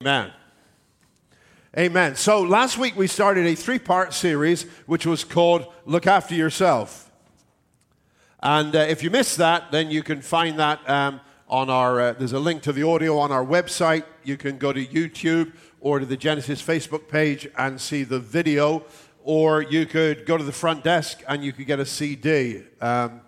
Amen. Amen. So last week we started a three part series which was called Look After Yourself. And uh, if you missed that, then you can find that um, on our, uh, there's a link to the audio on our website. You can go to YouTube or to the Genesis Facebook page and see the video, or you could go to the front desk and you could get a CD. Um,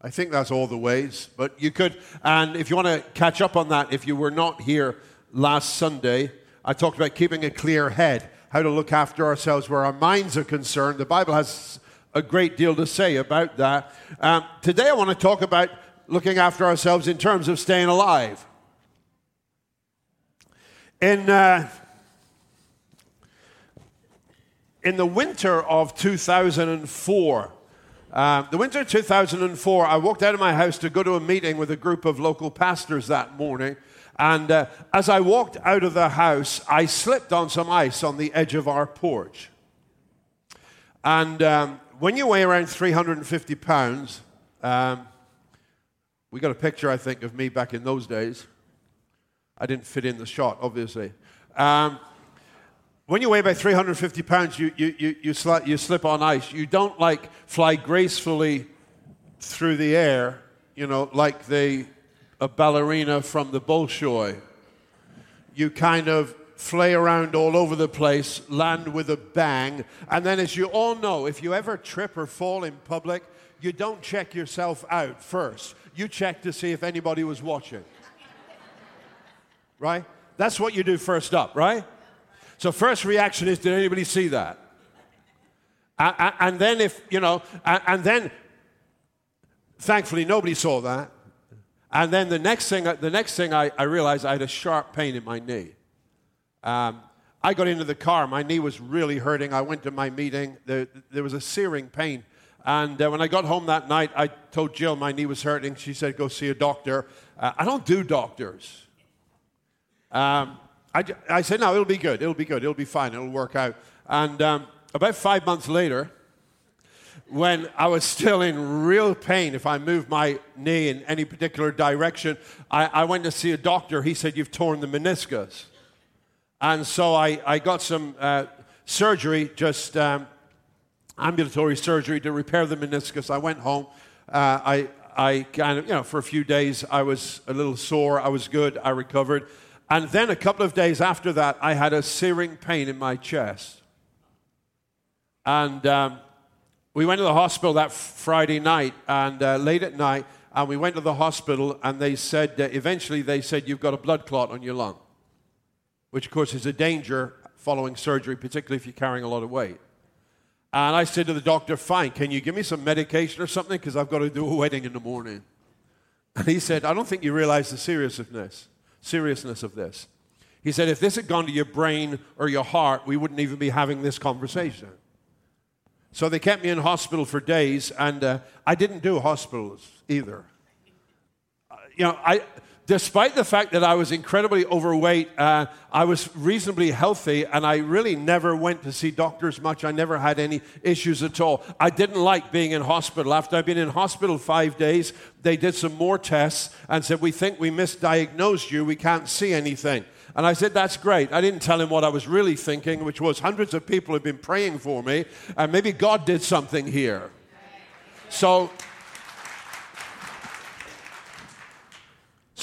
I think that's all the ways, but you could, and if you want to catch up on that, if you were not here last Sunday, I talked about keeping a clear head, how to look after ourselves where our minds are concerned. The Bible has a great deal to say about that. Um, today, I want to talk about looking after ourselves in terms of staying alive. In, uh, in the winter of 2004, um, the winter of 2004, I walked out of my house to go to a meeting with a group of local pastors that morning. And uh, as I walked out of the house, I slipped on some ice on the edge of our porch. And um, when you weigh around 350 pounds, um, we got a picture, I think, of me back in those days. I didn't fit in the shot, obviously. Um, when you weigh about 350 pounds, you, you, you, you, sli- you slip on ice. You don't like fly gracefully through the air, you know, like the, a ballerina from the Bolshoi. You kind of flay around all over the place, land with a bang, and then, as you all know, if you ever trip or fall in public, you don't check yourself out first. You check to see if anybody was watching. Right? That's what you do first up, right? So, first reaction is, did anybody see that? And, then, if, you know, and then, thankfully, nobody saw that. And then the next thing, the next thing I, I realized I had a sharp pain in my knee. Um, I got into the car. My knee was really hurting. I went to my meeting. There, there was a searing pain. And uh, when I got home that night, I told Jill my knee was hurting. She said, go see a doctor. Uh, I don't do doctors. Um, I, I said, no, it'll be good. It'll be good. It'll be fine. It'll work out. And um, about five months later, when I was still in real pain, if I moved my knee in any particular direction, I, I went to see a doctor. He said, You've torn the meniscus. And so I, I got some uh, surgery, just um, ambulatory surgery to repair the meniscus. I went home. Uh, I, I kind of, you know, for a few days, I was a little sore. I was good. I recovered. And then a couple of days after that, I had a searing pain in my chest. And um, we went to the hospital that Friday night, and uh, late at night, and we went to the hospital, and they said, uh, eventually, they said, You've got a blood clot on your lung, which, of course, is a danger following surgery, particularly if you're carrying a lot of weight. And I said to the doctor, Fine, can you give me some medication or something? Because I've got to do a wedding in the morning. And he said, I don't think you realize the seriousness seriousness of this. He said, if this had gone to your brain or your heart, we wouldn't even be having this conversation. So they kept me in hospital for days, and uh, I didn't do hospitals either. Uh, you know, I, despite the fact that I was incredibly overweight, uh, I was reasonably healthy, and I really never went to see doctors much. I never had any issues at all. I didn't like being in hospital. After I'd been in hospital five days, they did some more tests and said, We think we misdiagnosed you. We can't see anything. And I said, That's great. I didn't tell him what I was really thinking, which was hundreds of people have been praying for me, and maybe God did something here. So,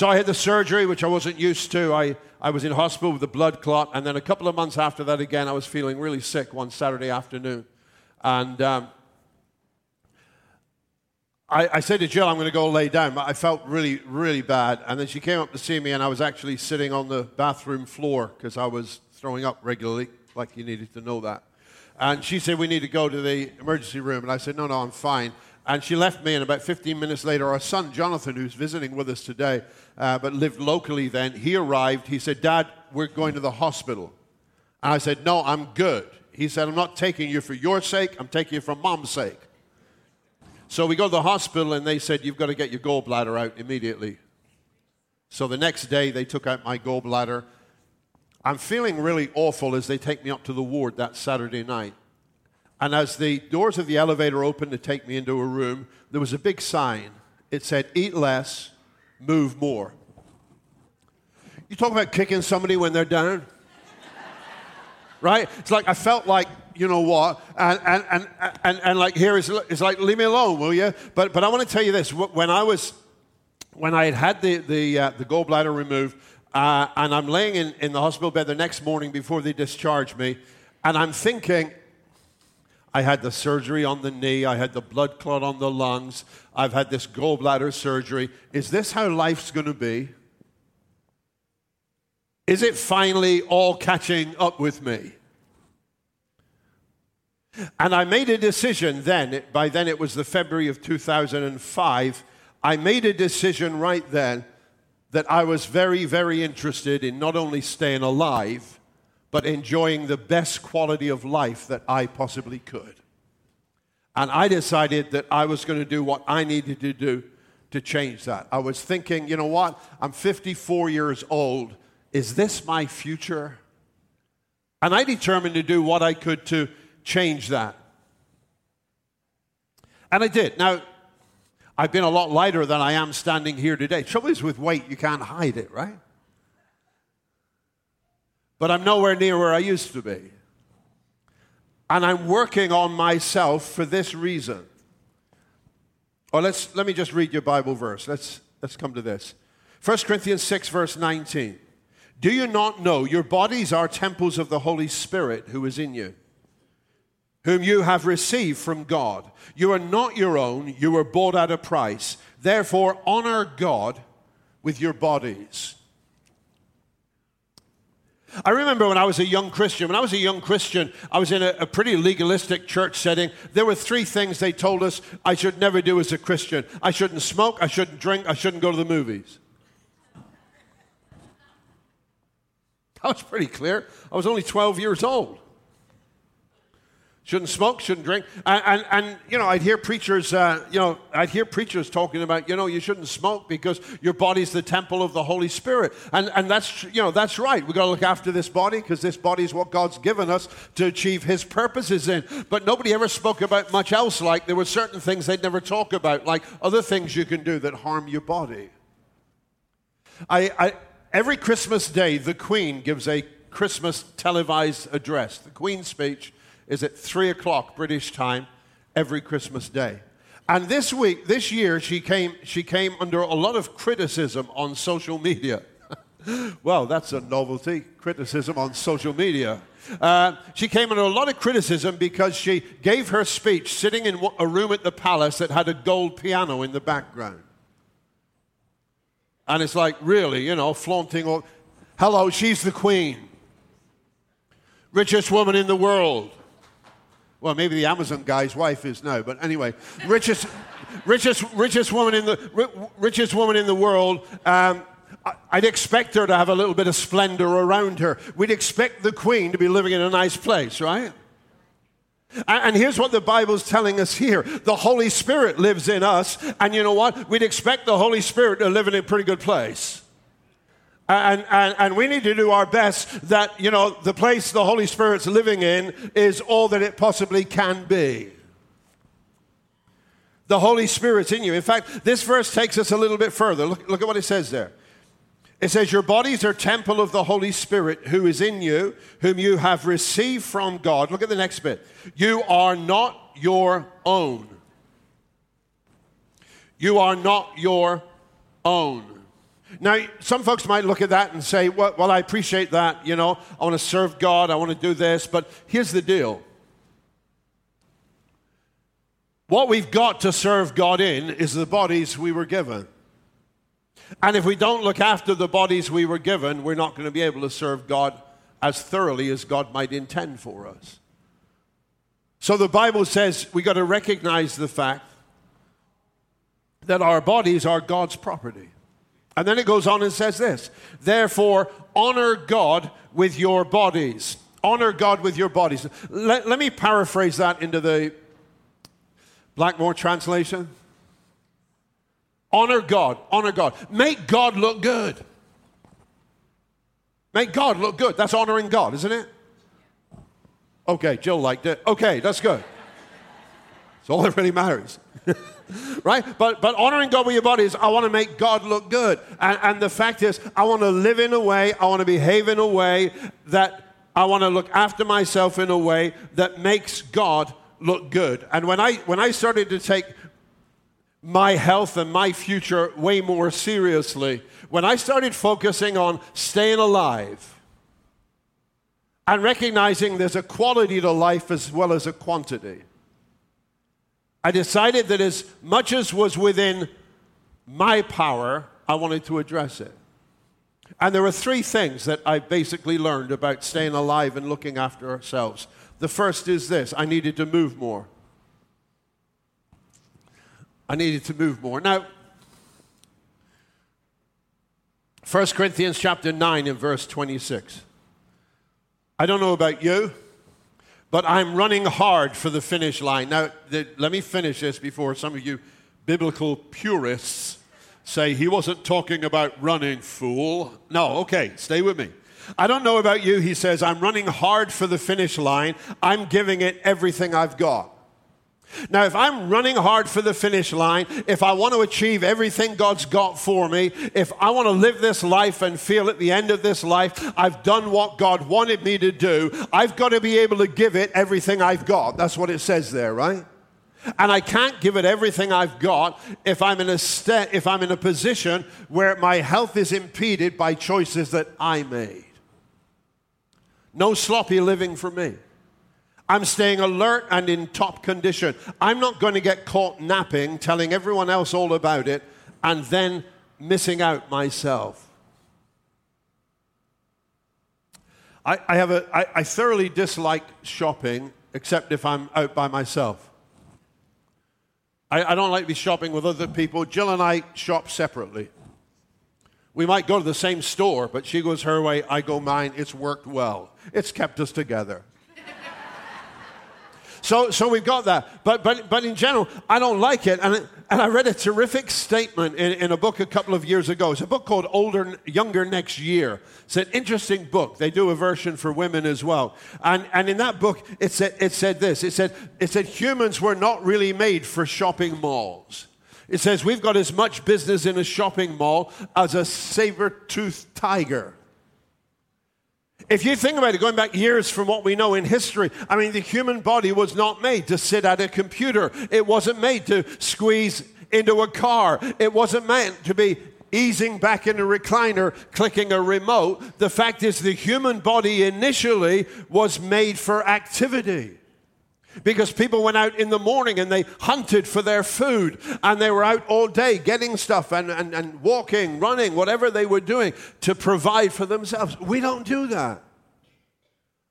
So I had the surgery, which I wasn't used to. I, I was in hospital with a blood clot. And then a couple of months after that, again, I was feeling really sick one Saturday afternoon. And um, I, I, said to Jill, I'm going to go lay down. But I felt really, really bad. And then she came up to see me, and I was actually sitting on the bathroom floor because I was throwing up regularly, like you needed to know that. And she said, We need to go to the emergency room. And I said, No, no, I'm fine. And she left me, and about 15 minutes later, our son Jonathan, who's visiting with us today, uh, but lived locally then, he arrived. He said, Dad, we're going to the hospital. And I said, No, I'm good. He said, I'm not taking you for your sake, I'm taking you for mom's sake. So we go to the hospital, and they said, You've got to get your gallbladder out immediately. So the next day, they took out my gallbladder. I'm feeling really awful as they take me up to the ward that Saturday night. And as the doors of the elevator opened to take me into a room, there was a big sign. It said, Eat less, move more. You talk about kicking somebody when they're down. right? It's like I felt like, you know what, and, and, and, and, and like here is it's like, leave me alone, will you? But, but I want to tell you this. When I was, when I had had the, the, uh, the gallbladder removed, uh, and I'm laying in, in the hospital bed the next morning before they discharge me, and I'm thinking, I had the surgery on the knee, I had the blood clot on the lungs, I've had this gallbladder surgery. Is this how life's going to be? Is it finally all catching up with me? And I made a decision then, by then it was the February of 2005. I made a decision right then that I was very, very interested in not only staying alive, but enjoying the best quality of life that I possibly could. And I decided that I was going to do what I needed to do to change that. I was thinking, you know what? I'm 54 years old. Is this my future? And I determined to do what I could to change that. And I did. Now, I've been a lot lighter than I am standing here today. Trouble is with weight, you can't hide it, right? But I'm nowhere near where I used to be. And I'm working on myself for this reason. Or let's let me just read your Bible verse. Let's let's come to this. 1 Corinthians 6, verse 19. Do you not know your bodies are temples of the Holy Spirit who is in you? Whom you have received from God. You are not your own, you were bought at a price. Therefore, honor God with your bodies. I remember when I was a young Christian, when I was a young Christian, I was in a, a, pretty legalistic church setting. There were three things they told us I should never do as a Christian I shouldn't smoke, I shouldn't drink, I shouldn't go to the movies. That was pretty clear. I was only 12 years old. Shouldn't smoke, shouldn't drink. And, and, and you know, I'd hear preachers, uh, you know, I'd hear preachers talking about, you know, you shouldn't smoke because your body's the temple of the Holy Spirit. And, and that's, you know, that's right. We've got to look after this body because this body is what God's given us to achieve His purposes in. But nobody ever spoke about much else like there were certain things they'd never talk about, like other things you can do that harm your body. I, I every Christmas day, the Queen gives a Christmas televised address, the Queen's speech is at 3 o'clock British time every Christmas day. And this week, this year, she came, she came under a lot of criticism on social media. well, that's a novelty criticism on social media. Uh, she came under a lot of criticism because she gave her speech sitting in a room at the palace that had a gold piano in the background. And it's like, really, you know, flaunting all. Hello, she's the queen. Richest woman in the world. Well, maybe the Amazon guy's wife is no, but anyway, richest, richest, richest woman in the richest woman in the world. Um, I'd expect her to have a little bit of splendor around her. We'd expect the queen to be living in a nice place, right? And here's what the Bible's telling us here the Holy Spirit lives in us, and you know what? We'd expect the Holy Spirit to live in a pretty good place. And, and, and we need to do our best that, you know, the place the Holy Spirit's living in is all that it possibly can be. The Holy Spirit's in you. In fact, this verse takes us a little bit further. Look, look at what it says there. It says, Your bodies are temple of the Holy Spirit who is in you, whom you have received from God. Look at the next bit. You are not your own. You are not your own. Now, some folks might look at that and say, well, well, I appreciate that. You know, I want to serve God, I want to do this. But here's the deal what we've got to serve God in is the bodies we were given. And if we don't look after the bodies we were given, we're not going to be able to serve God as thoroughly as God might intend for us. So the Bible says we've got to recognize the fact that our bodies are God's property. And then it goes on and says this Therefore, honor God with your bodies. Honor God with your bodies. Let, let me paraphrase that into the Blackmore translation. Honor God, honor God. Make God look good. Make God look good. That's honoring God, isn't it? Okay, Jill liked it. Okay, that's good. That's all that really matters. right? But, but honoring God with your body is I want to make God look good. And, and the fact is, I want to live in a way, I want to behave in a way that I want to look after myself in a way that makes God look good. And when I, when I started to take my health and my future way more seriously, when I started focusing on staying alive and recognizing there's a quality to life as well as a quantity I decided that as much as was within my power, I wanted to address it. And there were three things that I basically learned about staying alive and looking after ourselves. The first is this I needed to move more. I needed to move more. Now, 1 Corinthians chapter 9 and verse 26. I don't know about you, but I'm running hard for the finish line. Now, the, let me finish this before some of you biblical purists say he wasn't talking about running, fool. No, okay, stay with me. I don't know about you, he says, I'm running hard for the finish line. I'm giving it everything I've got. Now, if I'm running hard for the finish line, if I want to achieve everything God's got for me, if I want to live this life and feel at the end of this life, I've done what God wanted me to do, I've got to be able to give it everything I've got. That's what it says there, right? And I can't give it everything I've got if I'm in a st- if I'm in a position where my health is impeded by choices that I made. No sloppy living for me. I'm staying alert and in top condition. I'm not going to get caught napping, telling everyone else all about it, and then missing out myself. I, I have a, I, I thoroughly dislike shopping, except if I'm out by myself. I, I don't like to be shopping with other people. Jill and I shop separately. We might go to the same store, but she goes her way, I go mine. It's worked well. It's kept us together. So, so we've got that. But, but, but in general, I don't like it. And, and I read a terrific statement in, in a book a couple of years ago. It's a book called Older, Younger Next Year. It's an interesting book. They do a version for women as well. And, and in that book, it said, it said this it said, it said humans were not really made for shopping malls. It says we've got as much business in a shopping mall as a saber toothed tiger. If you think about it, going back years from what we know in history, I mean, the human body was not made to sit at a computer. It wasn't made to squeeze into a car. It wasn't meant to be easing back in a recliner, clicking a remote. The fact is, the human body initially was made for activity. Because people went out in the morning and they hunted for their food and they were out all day getting stuff and, and, and walking, running, whatever they were doing to provide for themselves. We don't do that.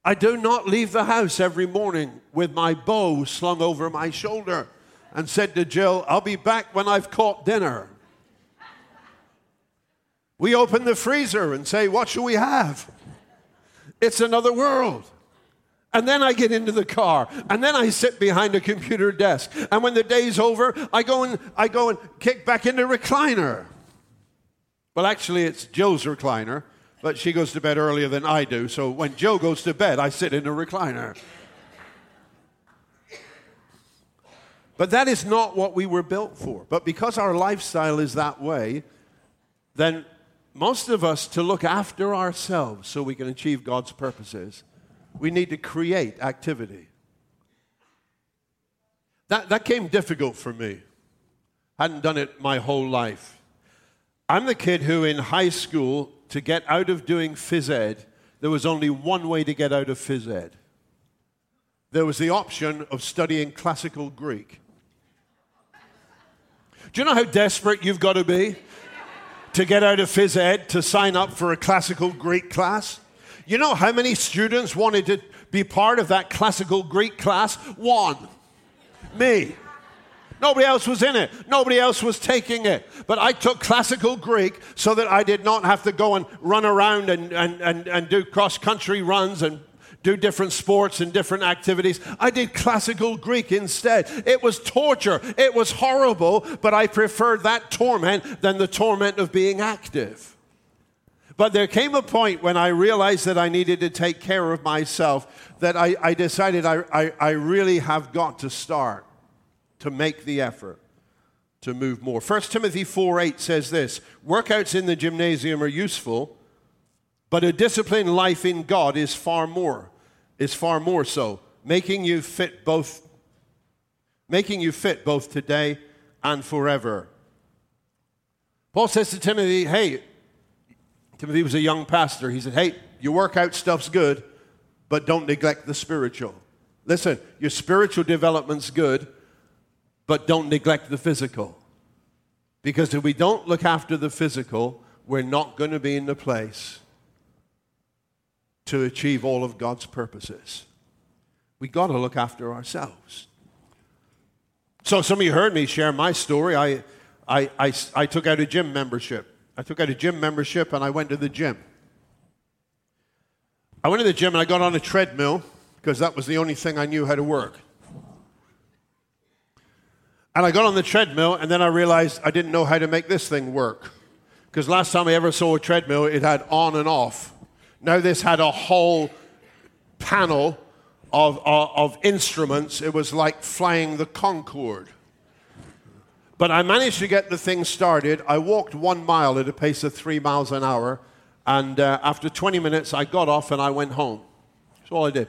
I do not leave the house every morning with my bow slung over my shoulder and said to Jill, I'll be back when I've caught dinner. We open the freezer and say, What shall we have? It's another world. And then I get into the car, and then I sit behind a computer desk. And when the day's over, I go and I go and kick back into recliner. Well, actually, it's Jill's recliner, but she goes to bed earlier than I do. So when Joe goes to bed, I sit in a recliner. But that is not what we were built for. But because our lifestyle is that way, then most of us to look after ourselves so we can achieve God's purposes we need to create activity. That, that came difficult for me. Hadn't done it my whole life. I'm the kid who, in high school, to get out of doing phys ed, there was only one way to get out of phys ed. There was the option of studying classical Greek. Do you know how desperate you've got to be to get out of phys ed to sign up for a classical Greek class? You know how many students wanted to be part of that classical Greek class? One. Me. Nobody else was in it. Nobody else was taking it. But I took classical Greek so that I did not have to go and run around and, and, and, and do cross country runs and do different sports and different activities. I did classical Greek instead. It was torture. It was horrible, but I preferred that torment than the torment of being active. But there came a point when I realized that I needed to take care of myself that I, I decided I, I, I really have got to start to make the effort. to move more. 1 Timothy 4 8 says this Workouts in the gymnasium are useful, but a disciplined life in God is far more, is far more so, making you fit both making you fit both today and forever. Paul says to Timothy, Hey, Timothy was a young pastor. He said, Hey, your workout stuff's good, but don't neglect the spiritual. Listen, your spiritual development's good, but don't neglect the physical. Because if we don't look after the physical, we're not going to be in the place to achieve all of God's purposes. We got to look after ourselves. So some of you heard me share my story. I, I, I, I took out a gym membership. I took out a gym membership and I went to the gym. I went to the gym and I got on a treadmill because that was the only thing I knew how to work. And I got on the treadmill and then I realized I didn't know how to make this thing work. Because last time I ever saw a treadmill, it had on and off. Now this had a whole panel of, of, of instruments. It was like flying the Concorde. But I managed to get the thing started. I walked one mile at a pace of three miles an hour. And uh, after 20 minutes, I got off and I went home. That's all I did.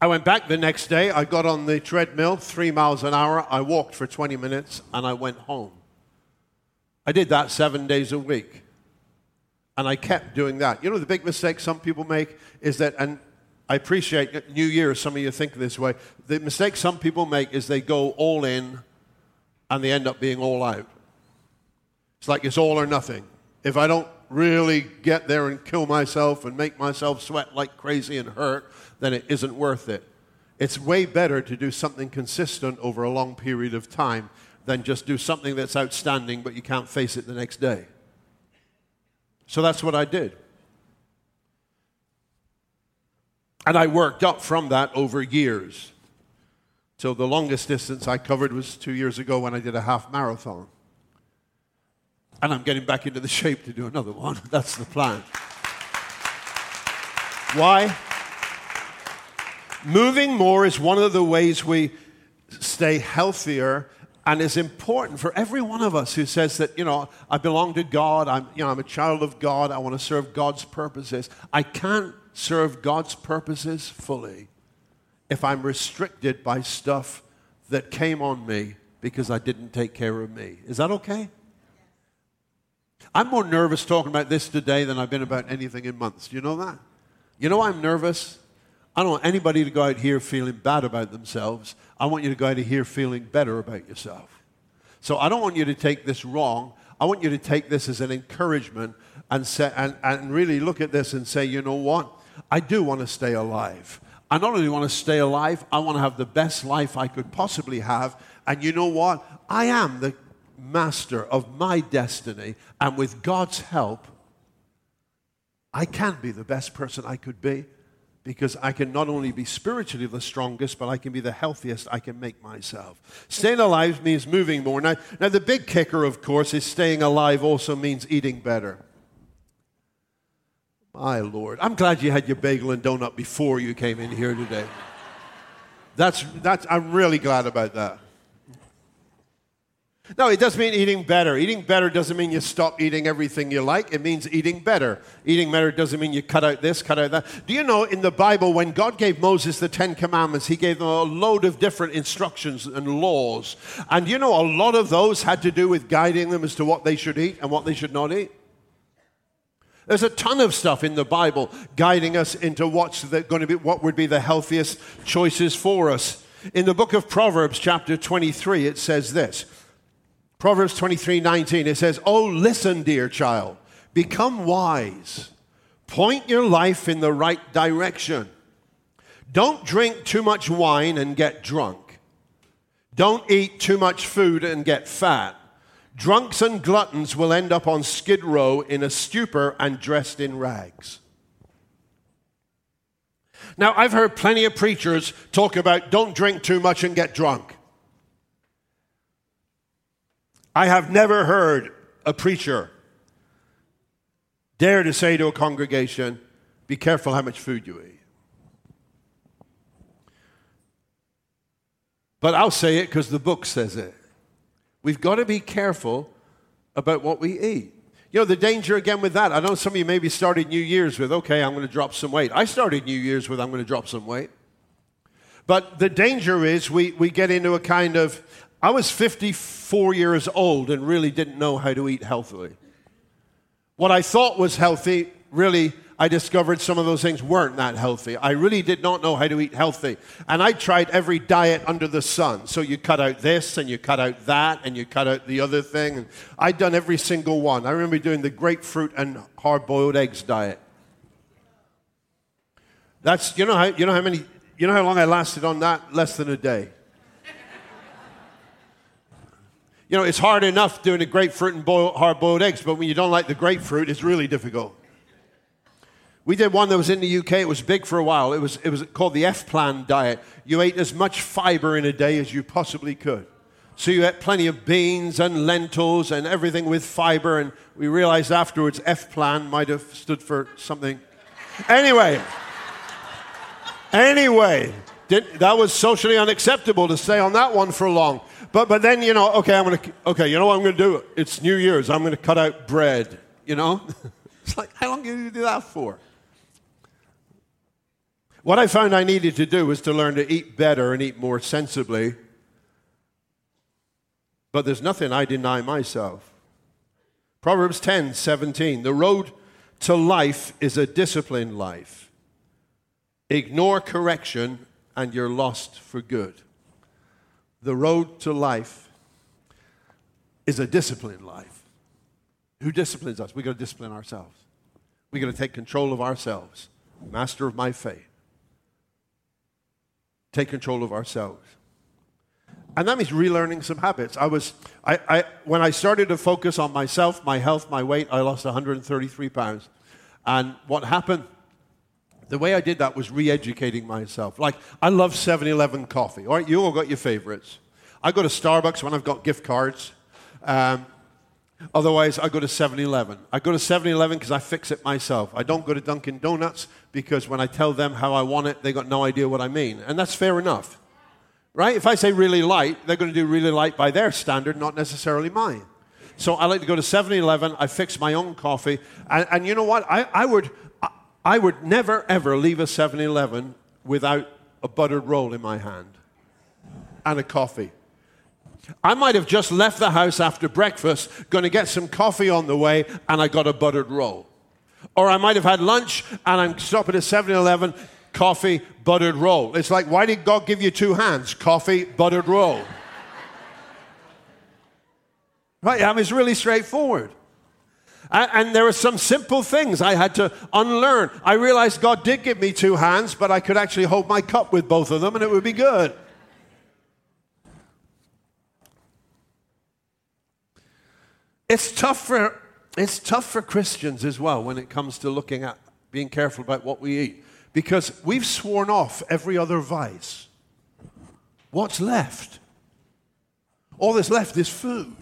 I went back the next day. I got on the treadmill, three miles an hour. I walked for 20 minutes and I went home. I did that seven days a week. And I kept doing that. You know, the big mistake some people make is that, and I appreciate New Year, some of you think this way. The mistake some people make is they go all in and they end up being all out. It's like it's all or nothing. If I don't really get there and kill myself and make myself sweat like crazy and hurt, then it isn't worth it. It's way better to do something consistent over a long period of time than just do something that's outstanding but you can't face it the next day. So that's what I did. And I worked up from that over years. So the longest distance I covered was two years ago when I did a half marathon. And I'm getting back into the shape to do another one. That's the plan. Why? Moving more is one of the ways we stay healthier and is important for every one of us who says that, you know, I belong to God, I'm, you know, I'm a child of God, I want to serve God's purposes. I can't serve God's purposes fully if I'm restricted by stuff that came on me because I didn't take care of me. Is that okay? I'm more nervous talking about this today than I've been about anything in months. Do you know that? You know I'm nervous? I don't want anybody to go out here feeling bad about themselves. I want you to go out here feeling better about yourself. So I don't want you to take this wrong. I want you to take this as an encouragement and, say, and, and really look at this and say, you know what? I do want to stay alive. I not only want to stay alive, I want to have the best life I could possibly have. And you know what? I am the master of my destiny. And with God's help, I can be the best person I could be because I can not only be spiritually the strongest, but I can be the healthiest I can make myself. Staying alive means moving more. Now, now the big kicker, of course, is staying alive also means eating better. My Lord. I'm glad you had your bagel and donut before you came in here today. That's, that's, I'm really glad about that. No, it doesn't mean eating better. Eating better doesn't mean you stop eating everything you like. It means eating better. Eating better doesn't mean you cut out this, cut out that. Do you know in the Bible, when God gave Moses the Ten Commandments, he gave them a load of different instructions and laws. And you know, a lot of those had to do with guiding them as to what they should eat and what they should not eat. There's a ton of stuff in the Bible guiding us into what's going to be what would be the healthiest choices for us. In the book of Proverbs, chapter 23, it says this. Proverbs 23, 19, it says, Oh, listen, dear child, become wise. Point your life in the right direction. Don't drink too much wine and get drunk. Don't eat too much food and get fat. Drunks and gluttons will end up on Skid Row in a stupor and dressed in rags. Now, I've heard plenty of preachers talk about don't drink too much and get drunk. I have never heard a preacher dare to say to a congregation, be careful how much food you eat. But I'll say it because the book says it. We've got to be careful about what we eat. You know, the danger again with that, I know some of you maybe started New Year's with, okay, I'm going to drop some weight. I started New Year's with, I'm going to drop some weight. But the danger is we, we get into a kind of, I was 54 years old and really didn't know how to eat healthily. What I thought was healthy really I discovered some of those things weren't that healthy. I really did not know how to eat healthy. And I tried every diet under the sun. So you cut out this and you cut out that and you cut out the other thing. And I'd done every single one. I remember doing the grapefruit and hard boiled eggs diet. That's, you know how, you know how many, you know how long I lasted on that? Less than a day. you know, it's hard enough doing the grapefruit and boil, hard boiled eggs, but when you don't like the grapefruit, it's really difficult. We did one that was in the UK. It was big for a while. It was, it was called the F Plan diet. You ate as much fiber in a day as you possibly could. So you ate plenty of beans and lentils and everything with fiber. And we realized afterwards F Plan might have stood for something. Anyway, anyway, did, that was socially unacceptable to stay on that one for long. But, but then, you know, okay, I'm going to, okay, you know what I'm going to do? It's New Year's. I'm going to cut out bread, you know? it's like, how long can you do that for? What I found I needed to do was to learn to eat better and eat more sensibly. But there's nothing I deny myself. Proverbs 10 17. The road to life is a disciplined life. Ignore correction and you're lost for good. The road to life is a disciplined life. Who disciplines us? We've got to discipline ourselves. We've got to take control of ourselves. Master of my faith take control of ourselves. And that means relearning some habits. I was, I, I, when I started to focus on myself, my health, my weight, I lost 133 pounds. And what happened, the way I did that was re educating myself. Like, I love 7 Eleven coffee. All right, you all got your favorites. I go to Starbucks when I've got gift cards. Um, Otherwise, I go to 7 Eleven. I go to 7 Eleven because I fix it myself. I don't go to Dunkin' Donuts because when I tell them how I want it, they got no idea what I mean. And that's fair enough. Right? If I say really light, they're going to do really light by their standard, not necessarily mine. So I like to go to 7 Eleven, I fix my own coffee. And, and you know what? I, I, would, I would never, ever leave a 7 Eleven without a buttered roll in my hand and a coffee. I might have just left the house after breakfast, going to get some coffee on the way, and I got a buttered roll. Or I might have had lunch and I'm stopping at 7 Eleven, coffee, buttered roll. It's like, why did God give you two hands? Coffee, buttered roll. right? I mean, it's really straightforward. And, and there were some simple things I had to unlearn. I realized God did give me two hands, but I could actually hold my cup with both of them and it would be good. It's tough for it's tough for Christians as well when it comes to looking at being careful about what we eat because we've sworn off every other vice. What's left? All that's left is food.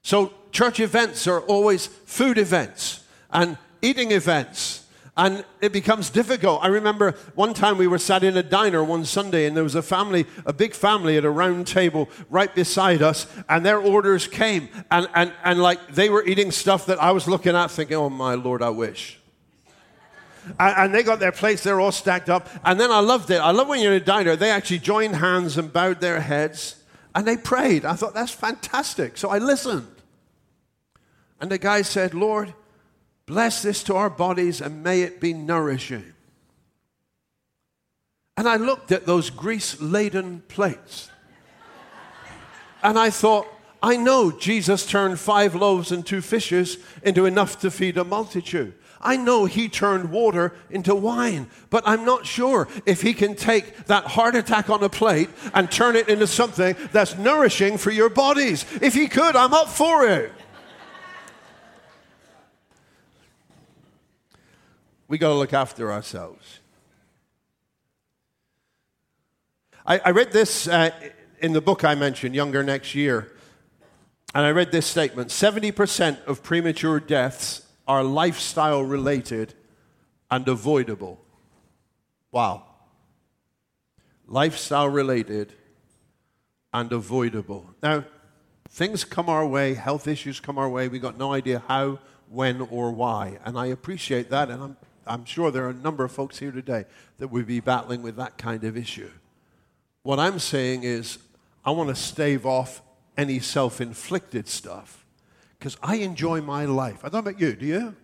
So church events are always food events and eating events and it becomes difficult. I remember one time we were sat in a diner one Sunday, and there was a family, a big family at a round table right beside us, and their orders came. And, and, and like they were eating stuff that I was looking at, thinking, oh my Lord, I wish. And, they got their plates, they're all stacked up. And then I loved it. I love when you're in a diner, they actually joined hands and bowed their heads, and they prayed. I thought, that's fantastic. So I listened. And the guy said, Lord, Bless this to our bodies and may it be nourishing. And I looked at those grease laden plates. And I thought, I know Jesus turned five loaves and two fishes into enough to feed a multitude. I know he turned water into wine, but I'm not sure if he can take that heart attack on a plate and turn it into something that's nourishing for your bodies. If he could, I'm up for it. We got to look after ourselves. I, I read this uh, in the book I mentioned, Younger Next Year, and I read this statement 70% of premature deaths are lifestyle related and avoidable. Wow. Lifestyle related and avoidable. Now, Things come our way, health issues come our way. We got no idea how, when, or why. And I appreciate that. And I'm, I'm sure there are a number of folks here today that would be battling with that kind of issue. What I'm saying is, I want to stave off any self inflicted stuff because I enjoy my life. I don't know about you, do you?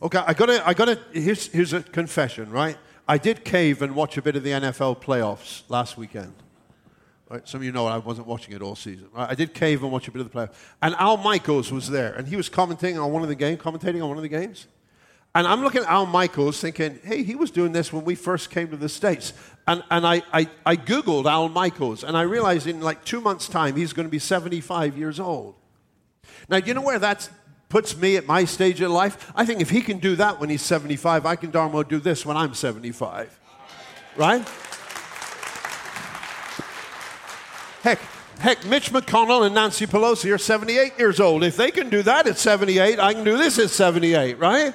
Okay, I gotta, I gotta, here's, here's a confession, right? I did cave and watch a bit of the NFL playoffs last weekend. Right? Some of you know I wasn't watching it all season. Right? I did cave and watch a bit of the playoff. And Al Michaels was there, and he was commenting on one of the games, commentating on one of the games. And I'm looking at Al Michaels thinking, hey, he was doing this when we first came to the States. And, and I, I, I Googled Al Michaels, and I realized in like two months' time, he's going to be 75 years old. Now, do you know where that puts me at my stage of life? I think if he can do that when he's 75, I can darn well do this when I'm 75. Right? Heck, heck, Mitch McConnell and Nancy Pelosi are 78 years old. If they can do that at 78, I can do this at 78, right?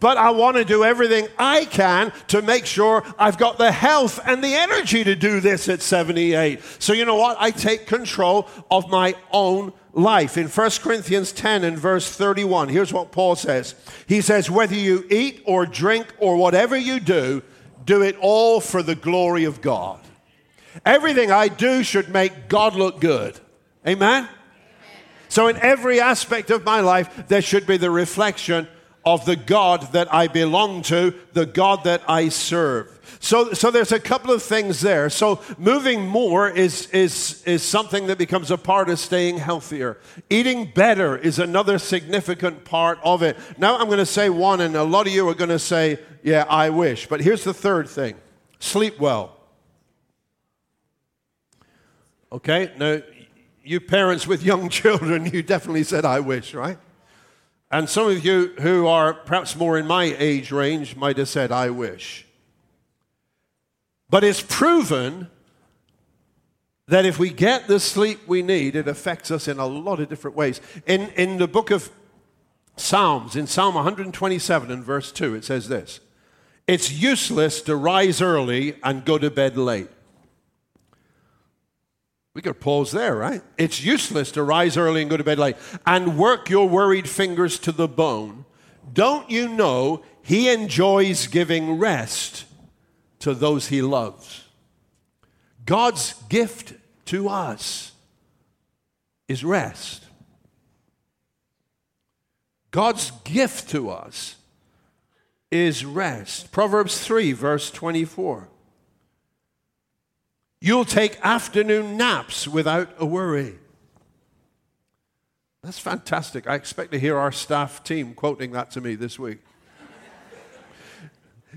But I want to do everything I can to make sure I've got the health and the energy to do this at 78. So, you know what? I take control of my own life. In 1 Corinthians 10 and verse 31, here's what Paul says He says, Whether you eat or drink or whatever you do, do it all for the glory of God. Everything I do should make God look good. Amen? So, in every aspect of my life, there should be the reflection of the God that I belong to, the God that I serve. So, so there's a couple of things there. So moving more is, is, is something that becomes a part of staying healthier. Eating better is another significant part of it. Now I'm going to say one, and a lot of you are going to say, yeah, I wish. But here's the third thing sleep well. Okay, now you parents with young children, you definitely said, I wish, right? And some of you who are perhaps more in my age range might have said, I wish. But it's proven that if we get the sleep we need, it affects us in a lot of different ways. In, in the book of Psalms, in Psalm 127 and verse 2, it says this It's useless to rise early and go to bed late. We could pause there, right? It's useless to rise early and go to bed late and work your worried fingers to the bone. Don't you know he enjoys giving rest to those he loves? God's gift to us is rest. God's gift to us is rest. Proverbs 3, verse 24. You'll take afternoon naps without a worry. That's fantastic. I expect to hear our staff team quoting that to me this week.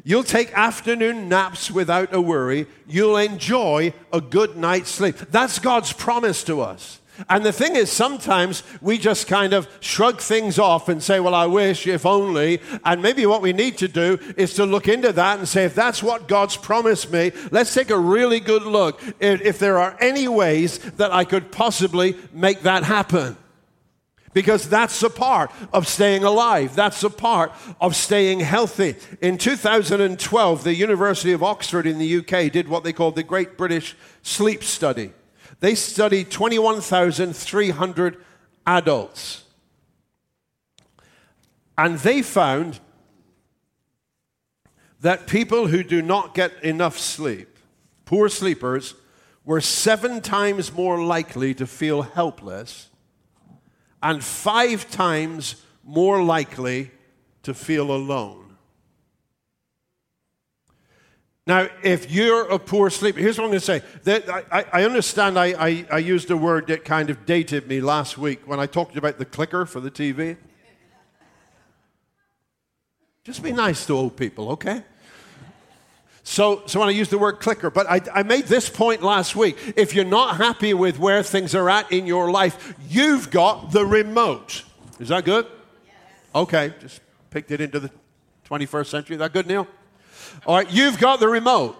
You'll take afternoon naps without a worry. You'll enjoy a good night's sleep. That's God's promise to us. And the thing is, sometimes we just kind of shrug things off and say, Well, I wish, if only. And maybe what we need to do is to look into that and say, If that's what God's promised me, let's take a really good look if, if there are any ways that I could possibly make that happen. Because that's a part of staying alive. That's a part of staying healthy. In 2012, the University of Oxford in the UK did what they called the Great British Sleep Study. They studied 21,300 adults. And they found that people who do not get enough sleep, poor sleepers, were seven times more likely to feel helpless and five times more likely to feel alone. Now, if you're a poor sleeper, here's what I'm going to say. That I, I understand I, I, I, used a word that kind of dated me last week when I talked about the clicker for the TV. Just be nice to old people, okay? So, so when I used the word clicker, but I, I made this point last week. If you're not happy with where things are at in your life, you've got the remote. Is that good? Yes. Okay, just picked it into the 21st century. Is that good, Neil? All right, you've got the remote.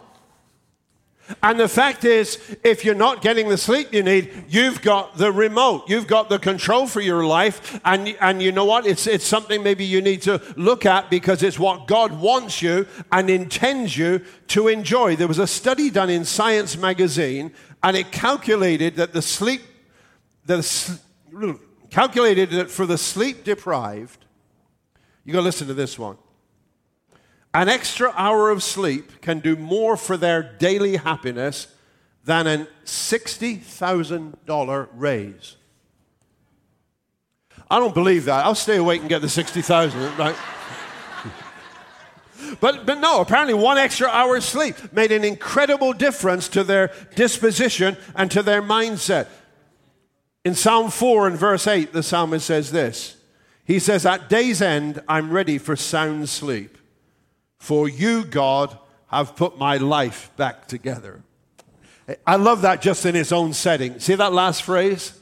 And the fact is, if you're not getting the sleep you need, you've got the remote. You've got the control for your life. And, and you know what? It's, it's something maybe you need to look at because it's what God wants you and intends you to enjoy. There was a study done in Science magazine, and it calculated that the sleep the, calculated that for the sleep deprived, you got to listen to this one. An extra hour of sleep can do more for their daily happiness than a $60,000 raise. I don't believe that. I'll stay awake and get the 60,000, right? But, but no, apparently one extra hour of sleep made an incredible difference to their disposition and to their mindset. In Psalm 4 and verse 8, the psalmist says this He says, At day's end, I'm ready for sound sleep, for you, God, have put my life back together. I love that just in its own setting. See that last phrase?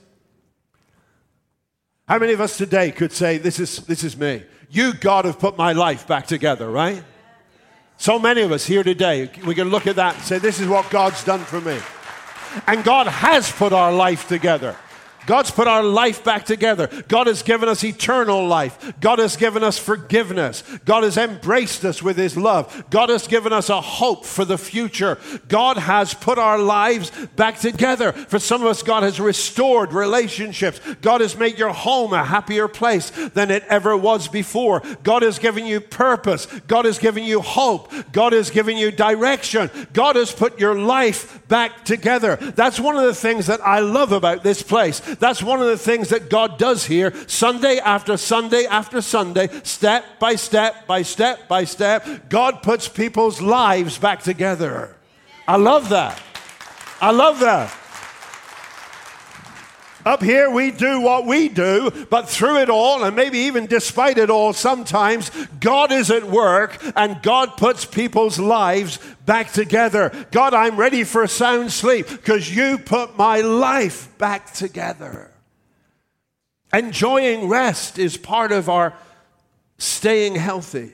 How many of us today could say, This is, this is me? You, God, have put my life back together, right? So many of us here today, we can look at that and say, This is what God's done for me. And God has put our life together. God's put our life back together. God has given us eternal life. God has given us forgiveness. God has embraced us with His love. God has given us a hope for the future. God has put our lives back together. For some of us, God has restored relationships. God has made your home a happier place than it ever was before. God has given you purpose. God has given you hope. God has given you direction. God has put your life back together. That's one of the things that I love about this place. That's one of the things that God does here, Sunday after Sunday after Sunday, step by step by step by step. God puts people's lives back together. I love that. I love that. Up here, we do what we do, but through it all, and maybe even despite it all, sometimes God is at work and God puts people's lives back together. God, I'm ready for a sound sleep because you put my life back together. Enjoying rest is part of our staying healthy.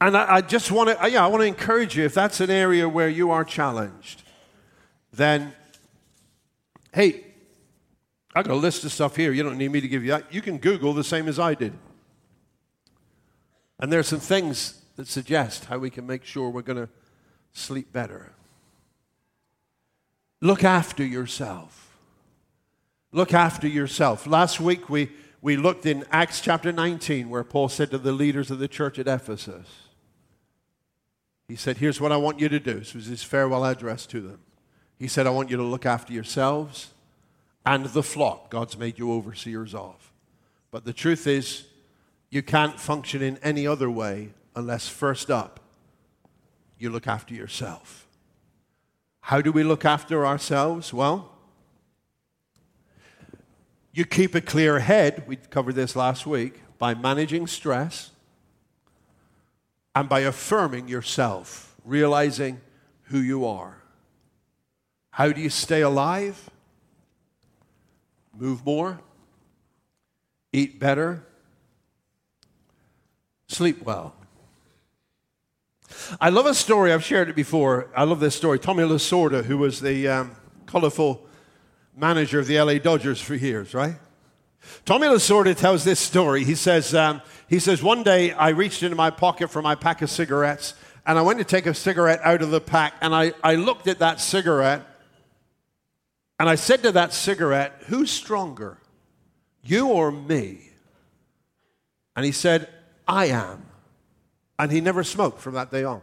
And I, I just want to, yeah, I want to encourage you if that's an area where you are challenged, then Hey, I got a list of stuff here. You don't need me to give you that. You can Google the same as I did. And there are some things that suggest how we can make sure we're going to sleep better. Look after yourself. Look after yourself. Last week we, we looked in Acts chapter 19 where Paul said to the leaders of the church at Ephesus, he said, Here's what I want you to do. This was his farewell address to them. He said, I want you to look after yourselves and the flock God's made you overseers of. But the truth is, you can't function in any other way unless first up, you look after yourself. How do we look after ourselves? Well, you keep a clear head, we covered this last week, by managing stress and by affirming yourself, realizing who you are. How do you stay alive? Move more, eat better, sleep well. I love a story, I've shared it before. I love this story. Tommy Lasorda, who was the um, colorful manager of the LA Dodgers for years, right? Tommy Lasorda tells this story. He says, um, he says, one day I reached into my pocket for my pack of cigarettes and I went to take a cigarette out of the pack and I, I looked at that cigarette and I said to that cigarette, Who's stronger, you or me? And he said, I am. And he never smoked from that day on.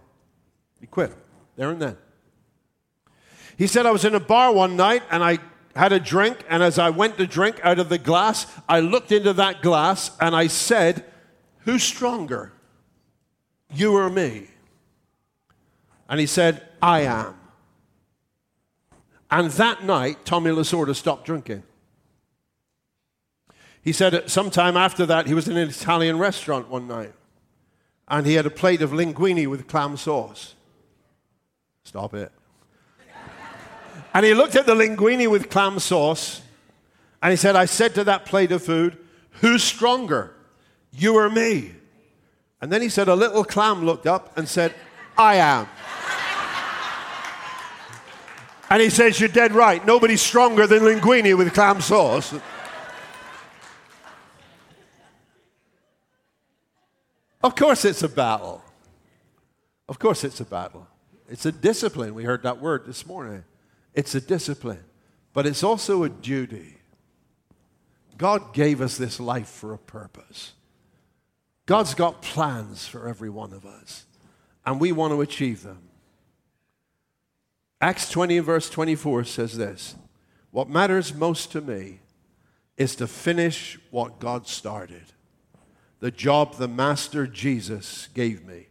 He quit there and then. He said, I was in a bar one night and I had a drink, and as I went to drink out of the glass, I looked into that glass and I said, Who's stronger, you or me? And he said, I am. And that night, Tommy Lasorda stopped drinking. He said sometime after that, he was in an Italian restaurant one night and he had a plate of linguine with clam sauce. Stop it. and he looked at the linguine with clam sauce and he said, I said to that plate of food, Who's stronger, you or me? And then he said, A little clam looked up and said, I am. And he says, You're dead right. Nobody's stronger than linguine with clam sauce. Of course, it's a battle. Of course, it's a battle. It's a discipline. We heard that word this morning. It's a discipline. but it's also a duty. God gave us this life for a purpose. God's got plans for every one of us, and we want to achieve them. Acts 20 verse 24 says this What matters most to me is to finish what God started, the job the Master Jesus gave me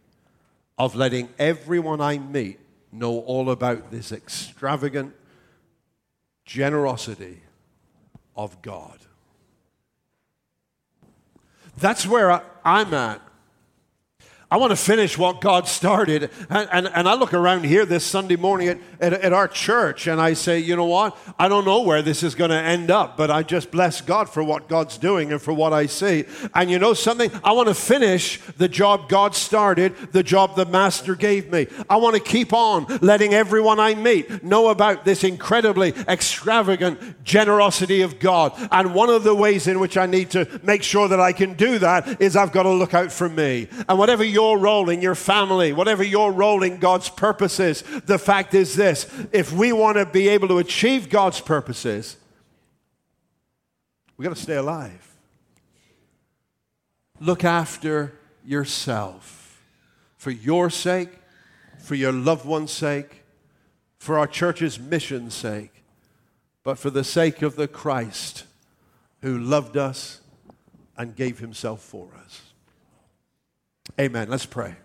of letting everyone I meet know all about this extravagant generosity of God. That's where I, am at. I want to finish what God started. And, and, and, I look around here this Sunday morning at, at, at, our church and I say, you know what? I don't know where this is going to end up, but I just bless God for what God's doing and for what I see. And you know something? I want to finish the job God started, the job the Master gave me. I want to keep on letting everyone I meet know about this incredibly extravagant generosity of God. And one of the ways in which I need to make sure that I can do that is I've got to look out for me. And whatever your role in your family, whatever your role in God's purposes, the fact is this if we want to be able to achieve God's purposes, we've got to stay alive. Look after yourself for your sake, for your loved one's sake, for our church's mission's sake, but for the sake of the Christ who loved us and gave himself for us. Amen. Let's pray.